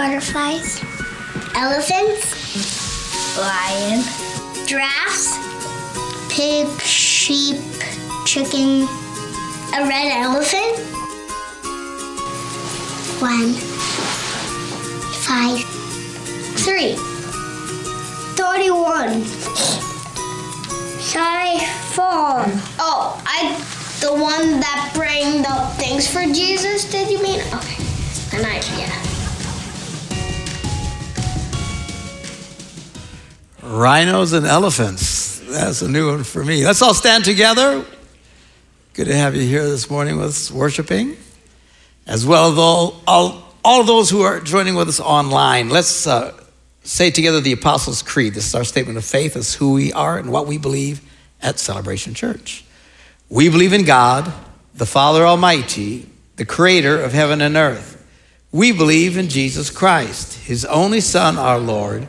Butterflies. Elephants. Lion. Giraffes. Pig. Sheep. Chicken. A red elephant. One. Five. Three. Thirty-one. Sorry, four. Oh, I, the one that bring the things for Jesus. Did you mean? Okay, an idea. Rhinos and elephants. That's a new one for me. Let's all stand together. Good to have you here this morning with us worshiping, as well as all, all, all those who are joining with us online. Let's uh, say together the Apostles' Creed. This is our statement of faith. This who we are and what we believe at Celebration Church. We believe in God, the Father Almighty, the creator of heaven and earth. We believe in Jesus Christ, his only Son, our Lord,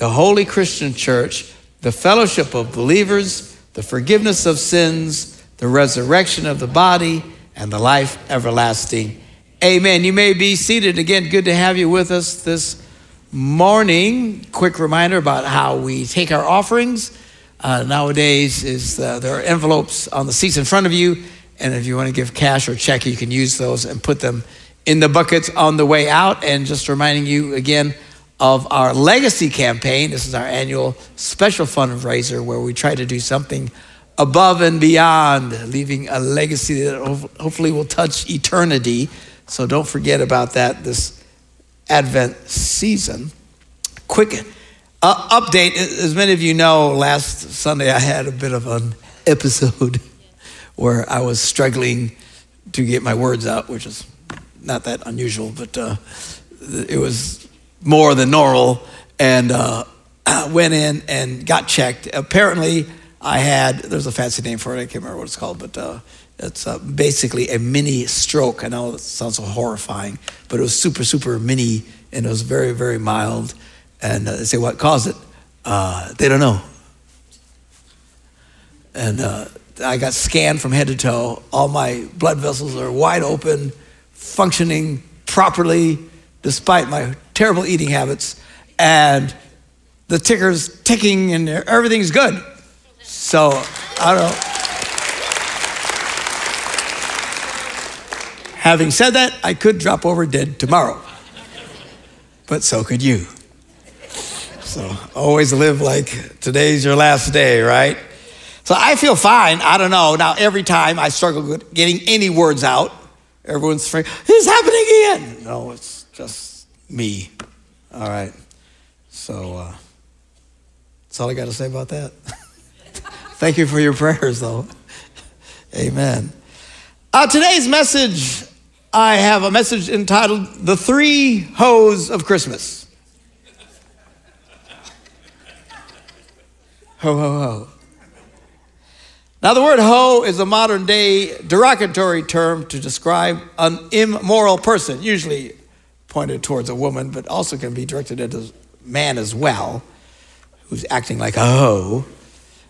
the holy Christian church, the fellowship of believers, the forgiveness of sins, the resurrection of the body, and the life everlasting. Amen. You may be seated. Again, good to have you with us this morning. Quick reminder about how we take our offerings. Uh, nowadays, is uh, there are envelopes on the seats in front of you, and if you want to give cash or check, you can use those and put them in the buckets on the way out. And just reminding you again of our legacy campaign. This is our annual special fundraiser where we try to do something above and beyond, leaving a legacy that hopefully will touch eternity. So don't forget about that this Advent season. Quick uh, update as many of you know, last Sunday I had a bit of an episode where I was struggling to get my words out, which is not that unusual, but uh, it was more than normal. And uh, went in and got checked. Apparently, I had, there's a fancy name for it, I can't remember what it's called, but uh, it's uh, basically a mini stroke. I know it sounds so horrifying, but it was super, super mini, and it was very, very mild. And uh, they say, what caused it? Uh, they don't know. And uh, I got scanned from head to toe. All my blood vessels are wide open, functioning properly, despite my terrible eating habits. And the ticker's ticking, and everything's good. So I don't know. Having said that, I could drop over dead tomorrow. But so could you. So always live like today's your last day, right? So I feel fine. I don't know. Now, every time I struggle with getting any words out, everyone's afraid, it's happening again. No, it's just me. All right. So uh, that's all I got to say about that. Thank you for your prayers, though. Amen. Uh, today's message, I have a message entitled The Three Hoes of Christmas. Ho, ho, ho. Now, the word hoe is a modern day derogatory term to describe an immoral person, usually pointed towards a woman, but also can be directed at a man as well, who's acting like a hoe.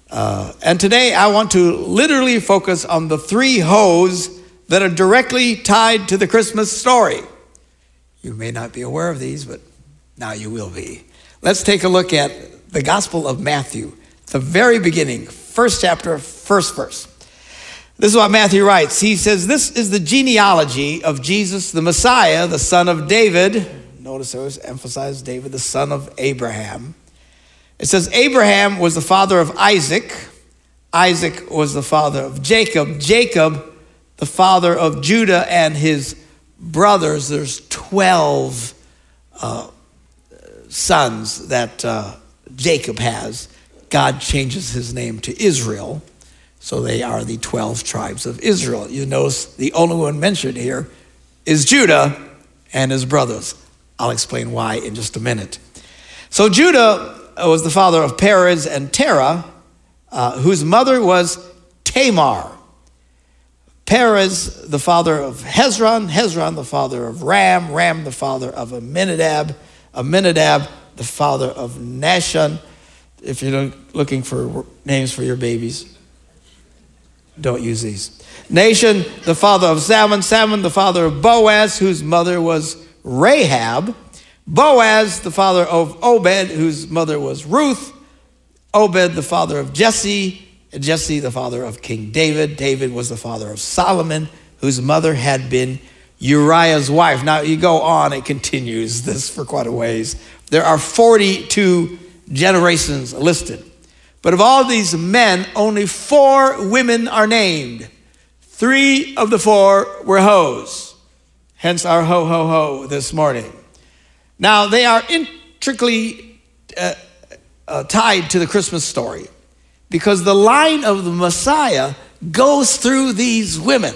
Uh, and today I want to literally focus on the three hoes that are directly tied to the Christmas story. You may not be aware of these, but now you will be. Let's take a look at the Gospel of Matthew, the very beginning, first chapter, first verse. This is what Matthew writes. He says, This is the genealogy of Jesus, the Messiah, the son of David. Notice I always emphasize David, the son of Abraham. It says, Abraham was the father of Isaac. Isaac was the father of Jacob. Jacob, the father of Judah and his brothers, there's 12 uh, sons that uh, Jacob has. God changes his name to Israel. So they are the 12 tribes of Israel. You notice the only one mentioned here is Judah and his brothers. I'll explain why in just a minute. So Judah was the father of Perez and Terah, uh, whose mother was Tamar. Perez, the father of Hezron, Hezron, the father of Ram, Ram, the father of Amminadab, Amminadab, the father of Nahshon. If you're looking for names for your babies, don't use these. Nahshon, the father of Salmon, Salmon, the father of Boaz, whose mother was Rahab. Boaz, the father of Obed, whose mother was Ruth. Obed, the father of Jesse. Jesse, the father of King David. David was the father of Solomon, whose mother had been Uriah's wife. Now you go on, it continues this for quite a ways. There are 42 generations listed. But of all these men, only four women are named. Three of the four were hoes, hence our ho ho ho this morning. Now, they are intricately uh, uh, tied to the Christmas story because the line of the Messiah goes through these women.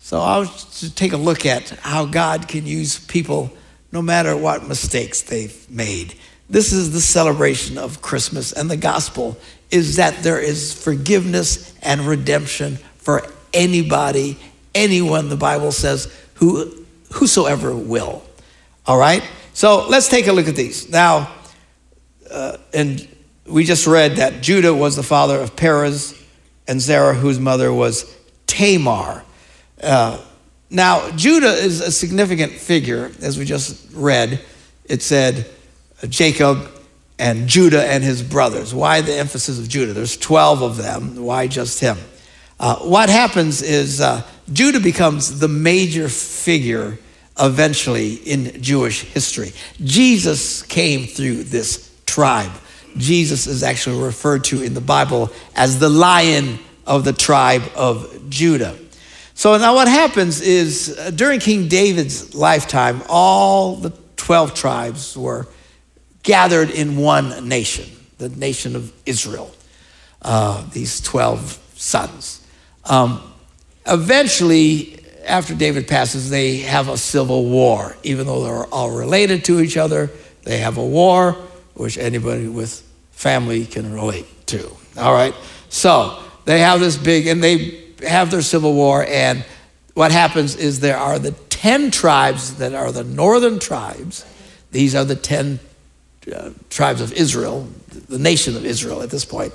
So I'll take a look at how God can use people no matter what mistakes they've made. This is the celebration of Christmas, and the gospel is that there is forgiveness and redemption for anybody, anyone, the Bible says, who, whosoever will. All right? So let's take a look at these. Now, uh, and we just read that Judah was the father of Perez and Zerah, whose mother was Tamar. Uh, now, Judah is a significant figure, as we just read. It said, Jacob and Judah and his brothers. Why the emphasis of Judah? There's 12 of them. Why just him? Uh, what happens is uh, Judah becomes the major figure eventually in Jewish history. Jesus came through this tribe. Jesus is actually referred to in the Bible as the lion of the tribe of Judah. So now what happens is uh, during King David's lifetime, all the 12 tribes were gathered in one nation, the nation of Israel, uh, these 12 sons. Um, eventually, after David passes, they have a civil war. Even though they're all related to each other, they have a war, which anybody with family can relate to. All right? So they have this big, and they have their civil war, and what happens is there are the 10 tribes that are the northern tribes. These are the 10 uh, tribes of Israel, the nation of Israel at this point.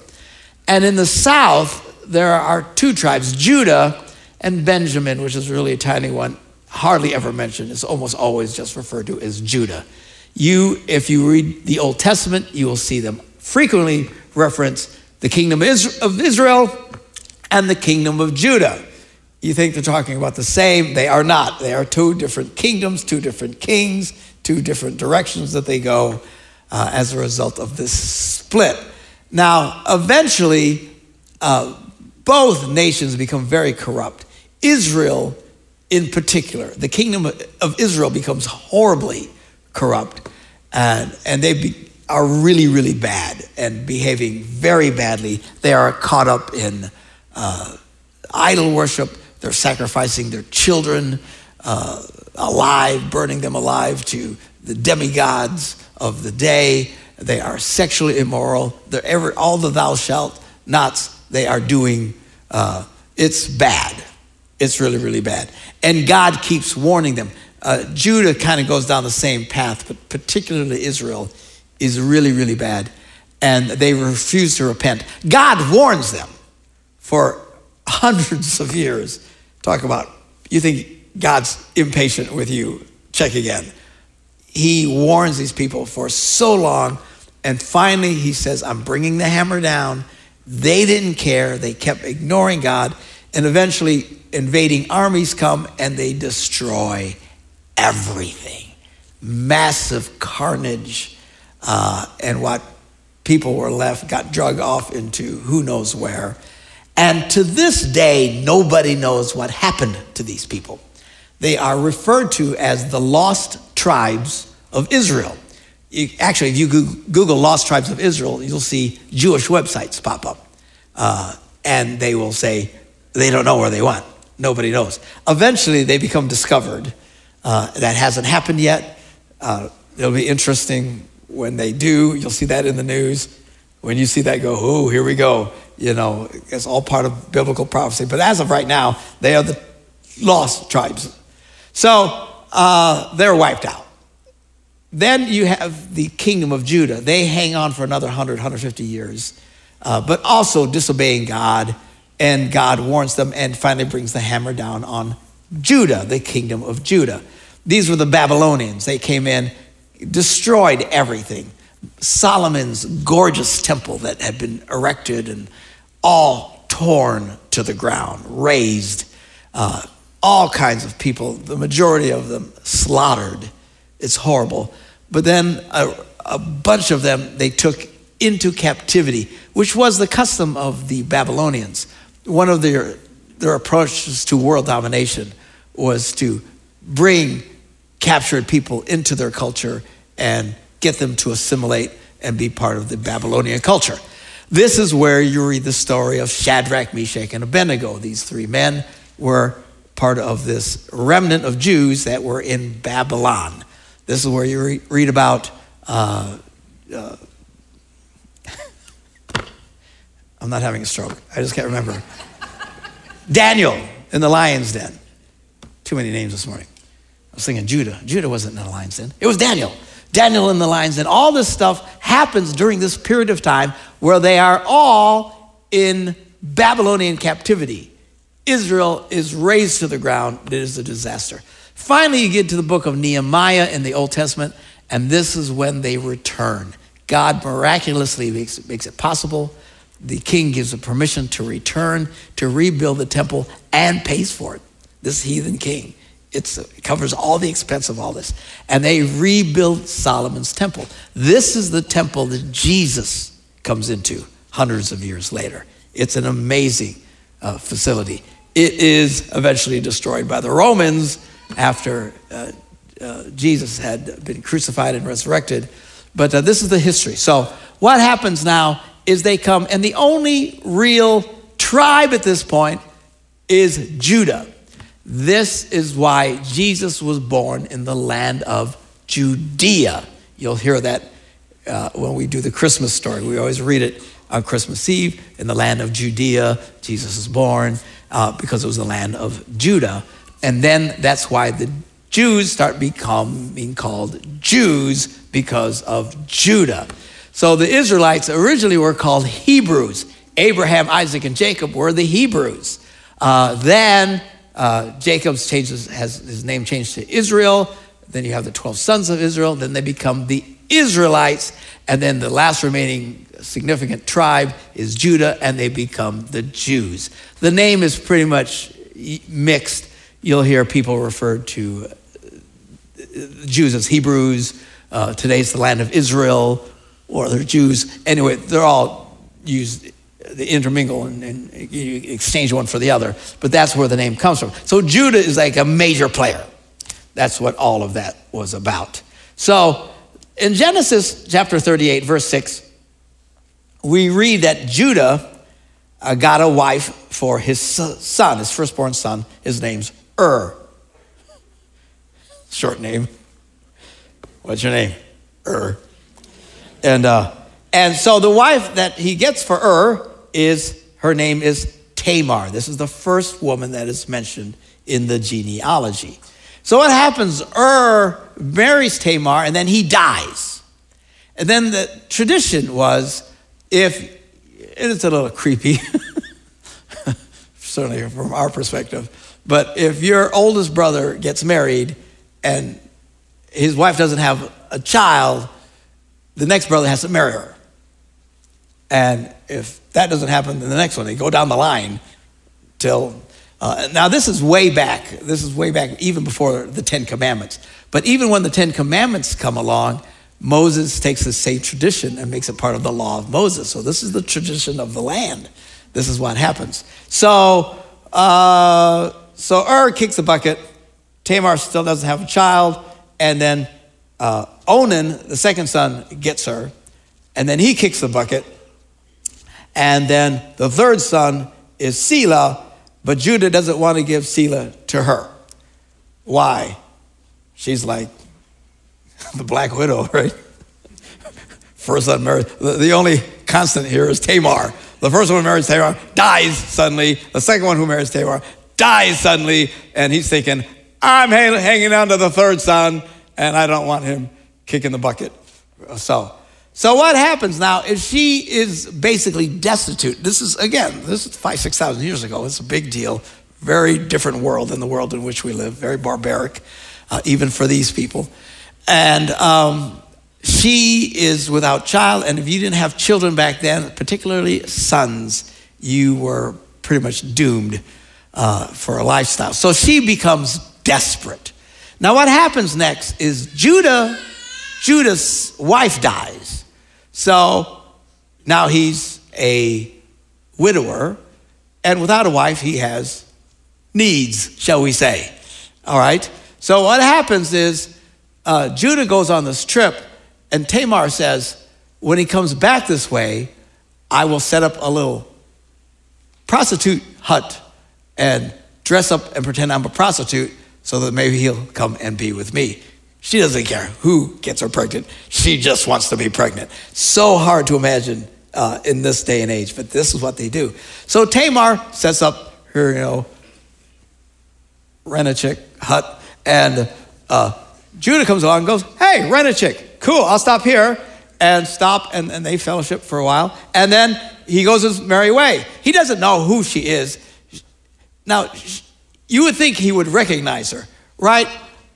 And in the south, there are two tribes, Judah and Benjamin, which is really a tiny one, hardly ever mentioned. It's almost always just referred to as Judah. You, if you read the Old Testament, you will see them frequently reference the kingdom of Israel and the kingdom of Judah. You think they're talking about the same? They are not. They are two different kingdoms, two different kings, two different directions that they go uh, as a result of this split. Now, eventually, uh, both nations become very corrupt. Israel, in particular, the kingdom of Israel becomes horribly corrupt, and, and they be, are really, really bad and behaving very badly. They are caught up in uh, idol worship, they're sacrificing their children uh, alive, burning them alive to the demigods of the day. They are sexually immoral. They're ever, all the thou shalt nots they are doing. Uh, it's bad. It's really, really bad. And God keeps warning them. Uh, Judah kind of goes down the same path, but particularly Israel is really, really bad. And they refuse to repent. God warns them for hundreds of years. Talk about, you think God's impatient with you? Check again he warns these people for so long. And finally, he says, I'm bringing the hammer down. They didn't care. They kept ignoring God. And eventually, invading armies come and they destroy everything. Massive carnage. Uh, and what people were left got drug off into who knows where. And to this day, nobody knows what happened to these people. They are referred to as the lost tribes of Israel. Actually, if you Google lost tribes of Israel, you'll see Jewish websites pop up. Uh, and they will say they don't know where they went. Nobody knows. Eventually, they become discovered. Uh, that hasn't happened yet. Uh, it'll be interesting when they do. You'll see that in the news. When you see that, go, oh, here we go. You know, it's all part of biblical prophecy. But as of right now, they are the lost tribes. So uh, they're wiped out. Then you have the kingdom of Judah. They hang on for another 100, 150 years, uh, but also disobeying God. And God warns them and finally brings the hammer down on Judah, the kingdom of Judah. These were the Babylonians. They came in, destroyed everything. Solomon's gorgeous temple that had been erected and all torn to the ground, razed. Uh, all kinds of people, the majority of them slaughtered. It's horrible. But then a, a bunch of them they took into captivity, which was the custom of the Babylonians. One of their, their approaches to world domination was to bring captured people into their culture and get them to assimilate and be part of the Babylonian culture. This is where you read the story of Shadrach, Meshach, and Abednego. These three men were part of this remnant of Jews that were in Babylon. This is where you re- read about. Uh, uh, I'm not having a stroke. I just can't remember. Daniel in the lion's den. Too many names this morning. I was thinking Judah. Judah wasn't in the lion's den. It was Daniel. Daniel in the lion's den. All this stuff happens during this period of time where they are all in Babylonian captivity. Israel is razed to the ground. It is a disaster. Finally, you get to the book of Nehemiah in the Old Testament, and this is when they return. God miraculously makes, makes it possible. The king gives a permission to return, to rebuild the temple, and pays for it. This heathen king. It's, it covers all the expense of all this. And they rebuild Solomon's temple. This is the temple that Jesus comes into hundreds of years later. It's an amazing uh, facility. It is eventually destroyed by the Romans after uh, uh, Jesus had been crucified and resurrected. But uh, this is the history. So, what happens now is they come, and the only real tribe at this point is Judah. This is why Jesus was born in the land of Judea. You'll hear that uh, when we do the Christmas story. We always read it on Christmas Eve in the land of Judea. Jesus is born uh, because it was the land of Judah. And then that's why the Jews start becoming called Jews because of Judah. So the Israelites originally were called Hebrews. Abraham, Isaac, and Jacob were the Hebrews. Uh, then uh, Jacob changes, has his name changed to Israel. Then you have the 12 sons of Israel. Then they become the Israelites. And then the last remaining significant tribe is Judah, and they become the Jews. The name is pretty much mixed You'll hear people refer to uh, Jews as Hebrews. Uh, today's the land of Israel, or they're Jews. Anyway, they're all used, they intermingle and, and you exchange one for the other. But that's where the name comes from. So Judah is like a major player. That's what all of that was about. So in Genesis chapter 38, verse 6, we read that Judah uh, got a wife for his son, his firstborn son. His name's Ur. Short name. What's your name? Ur. And uh, and so the wife that he gets for Ur is her name is Tamar. This is the first woman that is mentioned in the genealogy. So what happens? Ur marries Tamar and then he dies. And then the tradition was if it's a little creepy, certainly from our perspective but if your oldest brother gets married and his wife doesn't have a child, the next brother has to marry her. And if that doesn't happen, then the next one, they go down the line till. Uh, now, this is way back. This is way back, even before the Ten Commandments. But even when the Ten Commandments come along, Moses takes the same tradition and makes it part of the law of Moses. So, this is the tradition of the land. This is what happens. So, uh, so Ur kicks the bucket Tamar still doesn't have a child, and then uh, Onan, the second son, gets her, and then he kicks the bucket, and then the third son is Selah, but Judah doesn't want to give Selah to her. Why? She's like the black widow, right? First son married. The, the only constant here is Tamar. The first one who marries Tamar dies suddenly. The second one who marries Tamar dies suddenly. And he's thinking, I'm hang- hanging on to the third son, and I don't want him kicking the bucket. So, so what happens now is she is basically destitute. This is, again, this is five, 6,000 years ago. It's a big deal. Very different world than the world in which we live. Very barbaric, uh, even for these people. And um, she is without child, and if you didn't have children back then, particularly sons, you were pretty much doomed uh, for a lifestyle. So she becomes desperate. Now, what happens next is Judah, Judah's wife dies. So now he's a widower, and without a wife, he has needs, shall we say. All right? So what happens is uh, Judah goes on this trip and Tamar says, when he comes back this way, I will set up a little prostitute hut and dress up and pretend I'm a prostitute so that maybe he'll come and be with me. She doesn't care who gets her pregnant. She just wants to be pregnant. So hard to imagine uh, in this day and age, but this is what they do. So Tamar sets up her, you know, rent a chick hut, and uh, Judah comes along and goes, Hey, rent a chick cool, I'll stop here and stop. And, and they fellowship for a while. And then he goes his merry way. He doesn't know who she is. Now, you would think he would recognize her, right?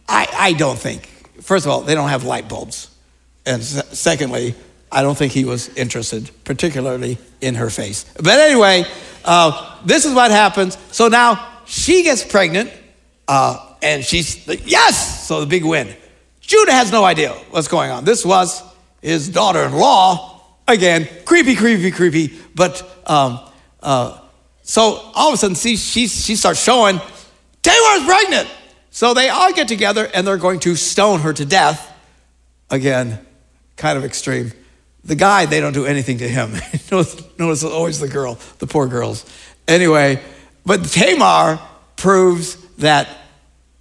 I, I don't think. First of all, they don't have light bulbs. And secondly, I don't think he was interested, particularly in her face. But anyway, uh, this is what happens. So now she gets pregnant, uh, and she's, like, yes! So the big win. Judah has no idea what's going on. This was his daughter in law. Again, creepy, creepy, creepy. But um, uh, so all of a sudden, see, she, she starts showing Tamar's pregnant. So they all get together and they're going to stone her to death. Again, kind of extreme. The guy, they don't do anything to him. Notice always the girl, the poor girls. Anyway, but Tamar proves that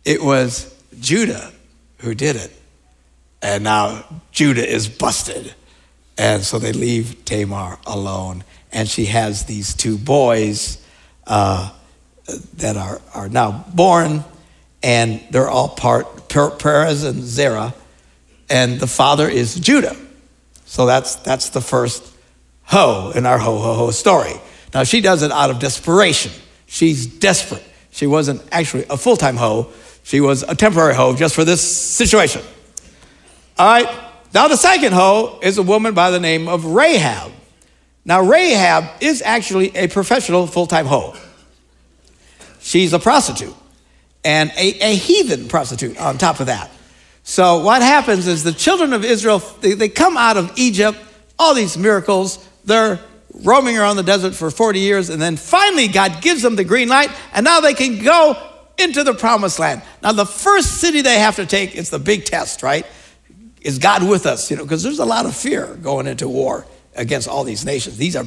it was Judah who did it. And now Judah is busted. And so they leave Tamar alone. And she has these two boys uh, that are, are now born, and they're all part Perez and Zerah. And the father is Judah. So that's, that's the first ho in our ho ho ho story. Now she does it out of desperation. She's desperate. She wasn't actually a full time hoe, she was a temporary hoe just for this situation. All right. Now, the second hoe is a woman by the name of Rahab. Now, Rahab is actually a professional full time hoe. She's a prostitute and a, a, heathen prostitute on top of that. So, what happens is the children of Israel, they, they come out of Egypt, all these miracles, they're roaming around the desert for 40 years, and then finally God gives them the green light, and now they can go into the promised land. Now, the first city they have to take is the big test, right? Is God with us? You know, because there's a lot of fear going into war against all these nations. These are,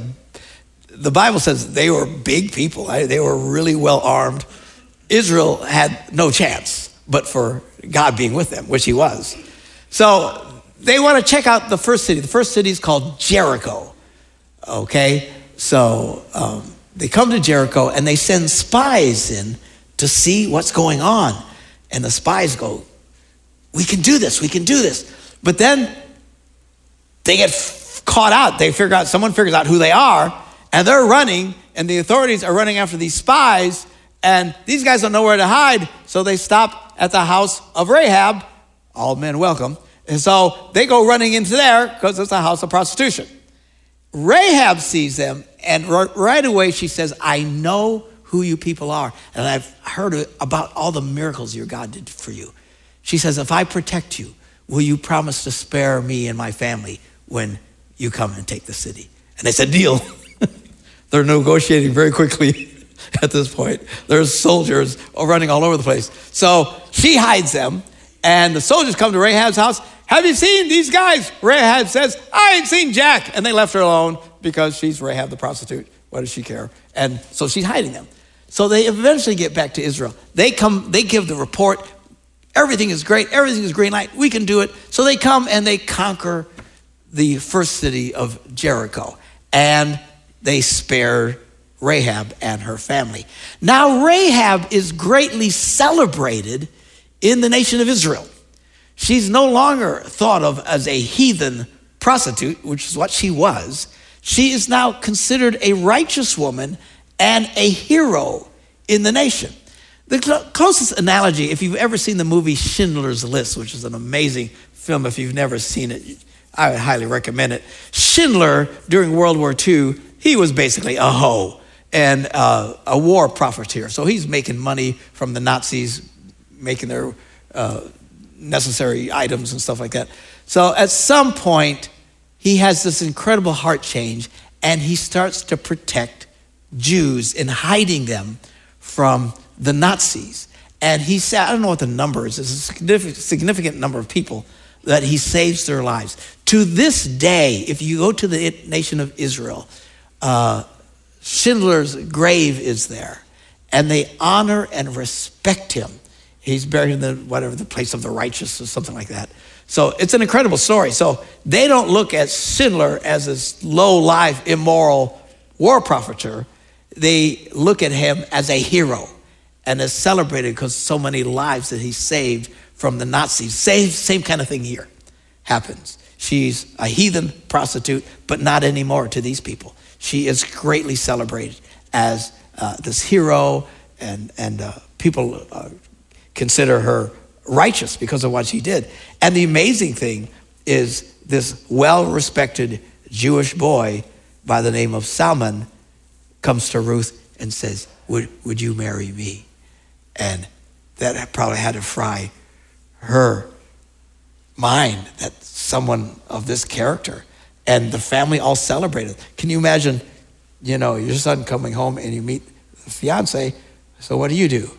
the Bible says they were big people, they were really well armed. Israel had no chance but for God being with them, which He was. So they want to check out the first city. The first city is called Jericho. Okay? So um, they come to Jericho and they send spies in to see what's going on. And the spies go, We can do this, we can do this. But then they get f- caught out. They figure out, someone figures out who they are, and they're running, and the authorities are running after these spies, and these guys don't know where to hide, so they stop at the house of Rahab. All men welcome. And so they go running into there because it's a house of prostitution. Rahab sees them, and right away she says, I know who you people are. And I've heard about all the miracles your God did for you. She says, If I protect you, will you promise to spare me and my family when you come and take the city? And they said, Deal. They're negotiating very quickly. at this point. There's soldiers running all over the place. So she hides them, and the soldiers come to Rahab's house. Have you seen these guys? Rahab says, I ain't seen Jack. And they left her alone because she's Rahab the prostitute. What does she care? And so she's hiding them. So they eventually get back to Israel. They come, they give the report. Everything is great. Everything is green light. We can do it. So they come and they conquer the first city of Jericho. And they spare Rahab and her family. Now, Rahab is greatly celebrated in the nation of Israel. She's no longer thought of as a heathen prostitute, which is what she was. She is now considered a righteous woman and a hero in the nation. The cl- closest analogy, if you've ever seen the movie Schindler's List, which is an amazing film, if you've never seen it, I would highly recommend it. Schindler, during World War II, he was basically a hoe and uh, a war profiteer. So he's making money from the Nazis, making their uh, necessary items and stuff like that. So at some point, he has this incredible heart change and he starts to protect Jews in hiding them from the Nazis. And he said, I don't know what the number is, it's a significant, significant number of people that he saves their lives. To this day, if you go to the nation of Israel, uh, Schindler's grave is there, and they honor and respect him. He's buried in the whatever the place of the righteous or something like that. So it's an incredible story. So they don't look at Schindler as this low life, immoral war profiteer. They look at him as a hero and is celebrated because so many lives that he saved from the Nazis. Same, same kind of thing here happens. She's a heathen prostitute, but not anymore to these people. She is greatly celebrated as uh, this hero, and, and uh, people uh, consider her righteous because of what she did. And the amazing thing is this well respected Jewish boy by the name of Salmon comes to Ruth and says, Would, would you marry me? And that probably had to fry her mind that someone of this character and the family all celebrated. Can you imagine, you know, your son coming home and you meet the fiance? So what do you do?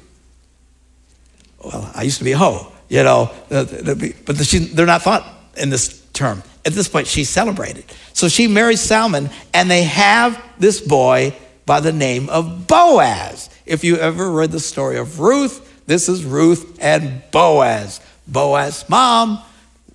Well, I used to be a hoe, you know, but they're not thought in this term. At this point, she's celebrated. So she marries Salmon, and they have this boy by the name of Boaz. If you ever read the story of Ruth, this is Ruth and Boaz. Boaz's mom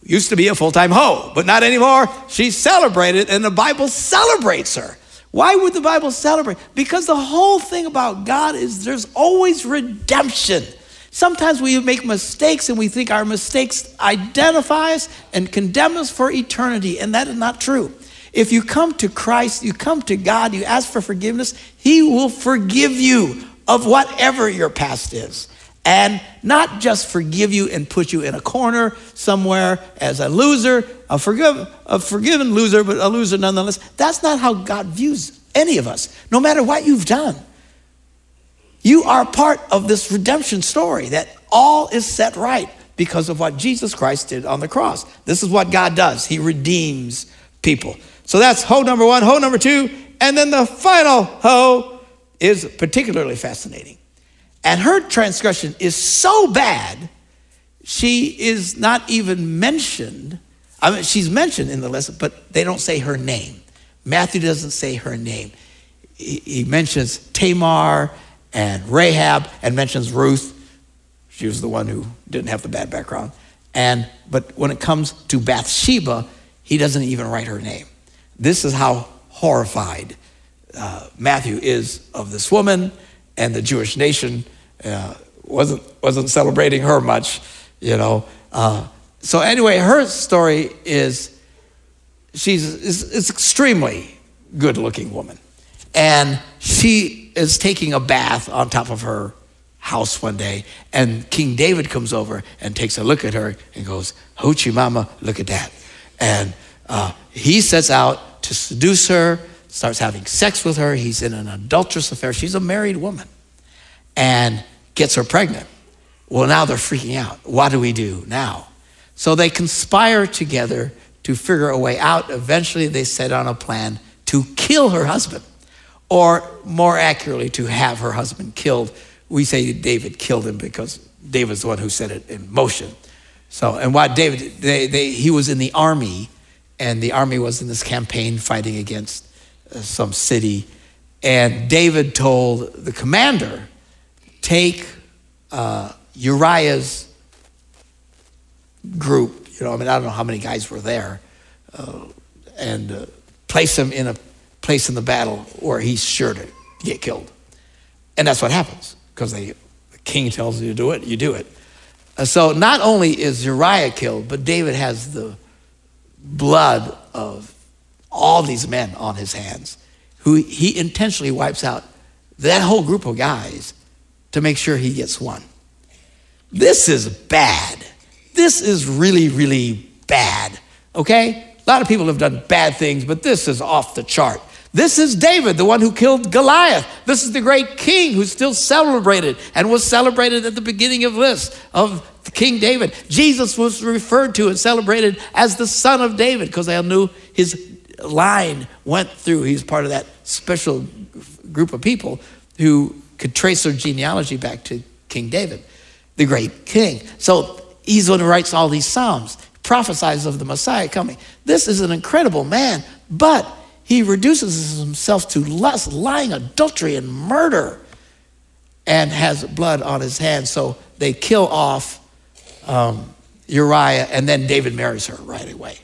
used to be a full time hoe, but not anymore. She's celebrated, and the Bible celebrates her. Why would the Bible celebrate? Because the whole thing about God is there's always redemption. Sometimes we make mistakes and we think our mistakes identify us and condemn us for eternity, and that is not true. If you come to Christ, you come to God, you ask for forgiveness, He will forgive you of whatever your past is and not just forgive you and put you in a corner somewhere as a loser, a, forgive, a forgiven loser, but a loser nonetheless. That's not how God views any of us, no matter what you've done. You are part of this redemption story that all is set right because of what Jesus Christ did on the cross. This is what God does, He redeems people. So that's hoe number one, hoe number two, and then the final hoe is particularly fascinating. And her transgression is so bad, she is not even mentioned. I mean, she's mentioned in the lesson, but they don't say her name. Matthew doesn't say her name. He, mentions Tamar and Rahab and mentions Ruth. She was the one who didn't have the bad background. And but when it comes to Bathsheba, he doesn't even write her name. This is how horrified uh, Matthew is of this woman and the Jewish nation uh, wasn't wasn't celebrating her much, you know. Uh, so anyway, her story is she's is, is extremely good-looking woman, and she is taking a bath on top of her house one day, and King David comes over and takes a look at her and goes, "Hoochie mama, look at that," and uh, he sets out to seduce her, starts having sex with her. He's in an adulterous affair. She's a married woman and gets her pregnant. Well, now they're freaking out. What do we do now? So they conspire together to figure a way out. Eventually, they set on a plan to kill her husband. or more accurately, to have her husband killed. We say David killed him because David's the one who set it in motion. So, and what David, they, they, he was in the army, and the army was in this campaign fighting against uh, some city. And David told the commander, take uh, Uriah's group, you know, I mean, I don't know how many guys were there, uh, and uh, place him in a place in the battle where he's sure to get killed. And that's what happens because the king tells you to do it, you do it. Uh, so not only is Uriah killed, but David has the blood of all these men on his hands, who he intentionally wipes out that whole group of guys to make sure he gets one. This is bad. This is really, really bad. Okay? A lot of people have done bad things, but this is off the chart. This is David, the one who killed Goliath. This is the great king who's still celebrated and was celebrated at the beginning of this, of King David. Jesus was referred to and celebrated as the son of David because they knew his line went through. He's part of that special group of people who could trace their genealogy back to King David, the great king. So he's one who writes all these Psalms, prophesies of the Messiah coming. This is an incredible man, but he reduces himself to lust, lying, adultery, and murder, and has blood on his hands. So they kill off um, Uriah, and then David marries her right away.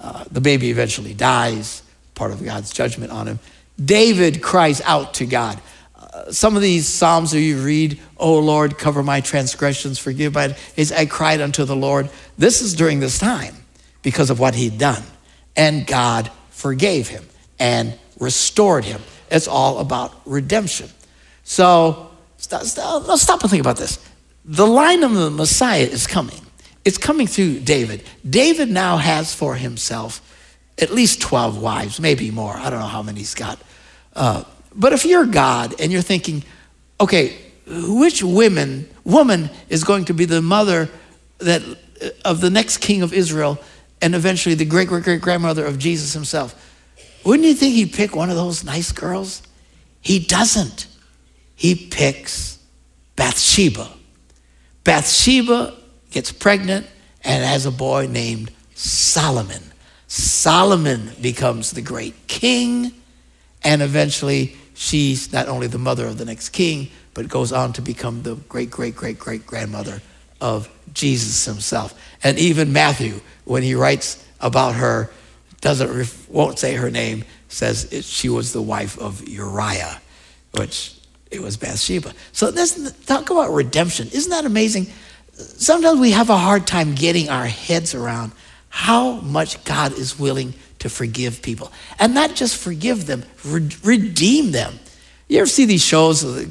Uh, the baby eventually dies, part of God's judgment on him. David cries out to God. Uh, some of these Psalms that you read, Oh Lord, cover my transgressions, forgive my, is I cried unto the Lord. This is during this time because of what he'd done. And God forgave him and restored him. It's all about redemption. So stop, stop and think about this. The line of the Messiah is coming. It's coming through David. David now has for himself at least 12 wives, maybe more. I don't know how many he's got. Uh, but if you're God and you're thinking, okay, which women, woman is going to be the mother that, of the next king of Israel and eventually the great great great grandmother of Jesus himself. Wouldn't you think he'd pick one of those nice girls? He doesn't. He picks Bathsheba. Bathsheba gets pregnant and has a boy named Solomon. Solomon becomes the great king, and eventually she's not only the mother of the next king, but goes on to become the great great great great grandmother of Jesus himself. And even Matthew, when he writes about her, doesn't won't say her name, says it, she was the wife of Uriah, which it was Bathsheba. So this talk about redemption. Isn't that amazing? Sometimes we have a hard time getting our heads around how much God is willing to forgive people. And not just forgive them, re- redeem them. You ever see these shows, uh,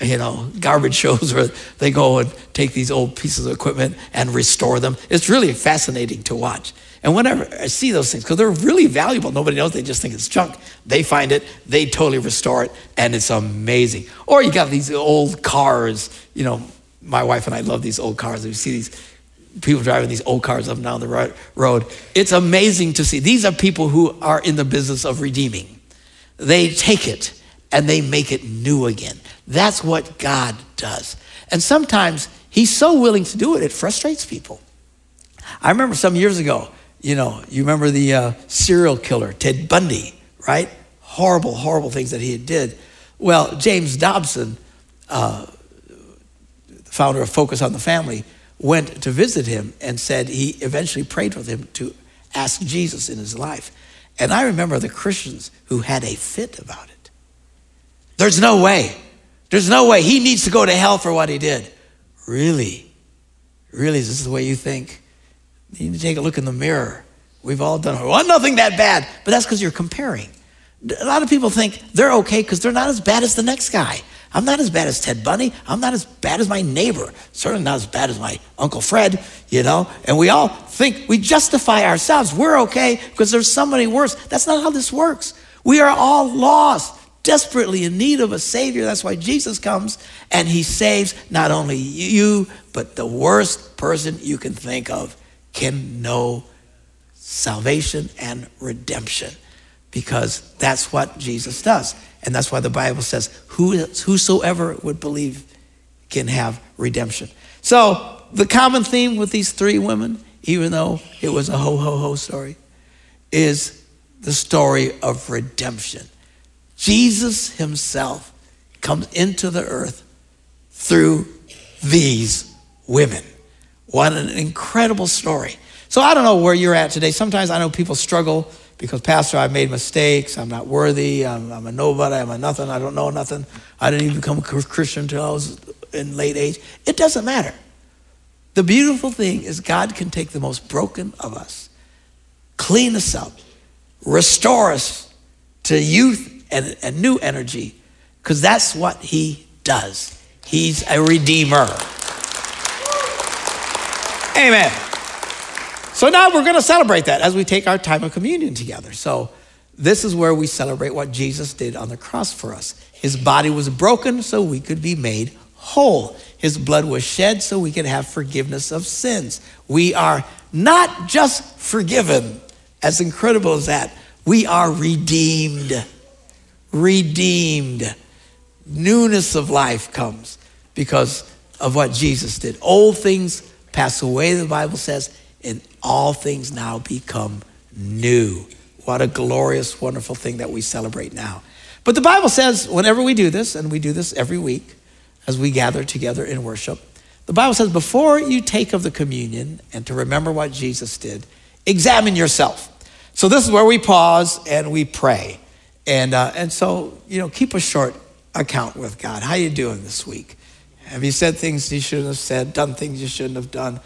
you know, garbage shows where they go and take these old pieces of equipment and restore them. It's really fascinating to watch. And whenever I see those things, because they're really valuable, nobody knows, they just think it's junk. They find it, they totally restore it, and it's amazing. Or you got these old cars, you know, my wife and I love these old cars. We see these people driving these old cars up and down the road. It's amazing to see. These are people who are in the business of redeeming. They take it and they make it new again. That's what God does. And sometimes He's so willing to do it, it frustrates people. I remember some years ago, you know, you remember the uh, serial killer, Ted Bundy, right? Horrible, horrible things that he did. Well, James Dobson, uh, founder of Focus on the Family, went to visit him and said he eventually prayed with him to ask Jesus in his life. And I remember the Christians who had a fit about it. There's no way. There's no way. He needs to go to hell for what he did. Really? Really? Is this the way you think? You need to take a look in the mirror. We've all done it. Well, nothing that bad, but that's because you're comparing. A lot of people think they're okay because they're not as bad as the next guy. I'm not as bad as Ted Bundy. I'm not as bad as my neighbor. Certainly not as bad as my Uncle Fred, you know? And we all think we justify ourselves. We're okay because there's somebody worse. That's not how this works. We are all lost desperately in need of a Savior. That's why Jesus comes and He saves not only you, but the worst person you can think of can know salvation and redemption because that's what Jesus does. And that's why the Bible says, Whosoever would believe can have redemption. So, the common theme with these three women, even though it was a ho ho ho story, is the story of redemption. Jesus himself comes into the earth through these women. What an incredible story. So I don't know where you're at today. Sometimes I know people struggle because, Pastor, I've made mistakes. I'm not worthy. I'm, I'm a nobody. I'm a nothing. I don't know nothing. I didn't even become a Christian until I was in late age. It doesn't matter. The beautiful thing is God can take the most broken of us, clean us up, restore us to youth and, and new energy, because that's what He does. He's a redeemer. Amen. So now we're going to celebrate that as we take our time of communion together. So this is where we celebrate what Jesus did on the cross for us. His body was broken so we could be made whole. His blood was shed so we could have forgiveness of sins. We are not just forgiven, as incredible as that, we are redeemed. Redeemed. Newness of life comes because of what Jesus did. Old things pass away, the Bible says, and all things now become new. What a glorious, wonderful thing that we celebrate now. But the Bible says, whenever we do this, and we do this every week as we gather together in worship, the Bible says, before you take of the communion and to remember what Jesus did, examine yourself. So this is where we pause and we pray. And, uh, and so, you know, keep a short account with God. How you doing this week? Have you said things you shouldn't have said, done things you shouldn't have done?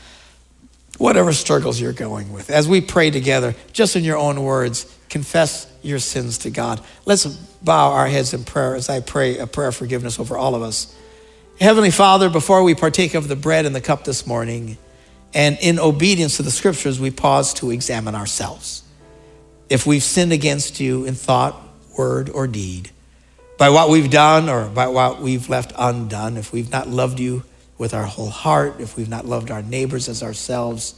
Whatever struggles you're going with. As we pray together, just in your own words, confess your sins to God. Let's bow our heads in prayer as I pray a prayer of forgiveness over all of us. Heavenly Father, before we partake of the bread and the cup this morning, and in obedience to the scriptures, we pause to examine ourselves. If we've sinned against you in thought, word, or deed, by what we've done or by what we've left undone, if we've not loved you with our whole heart, if we've not loved our neighbors as ourselves,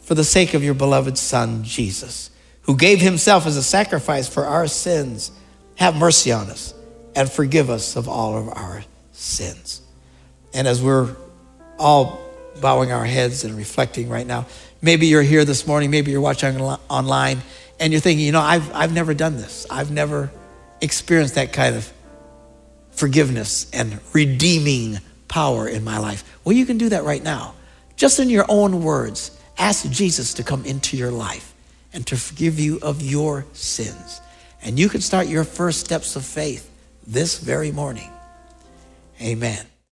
for the sake of your beloved Son, Jesus, who gave himself as a sacrifice for our sins, have mercy on us and forgive us of all of our sins. And as we're all bowing our heads and reflecting right now, maybe you're here this morning, maybe you're watching online, and you're thinking, you know, I've, I've never done this. I've never experienced that kind of forgiveness and redeeming power in my life. Well, you can do that right now. Just in your own words, ask Jesus to come into your life and to forgive you of your sins. And you can start your first steps of faith this very morning. Amen.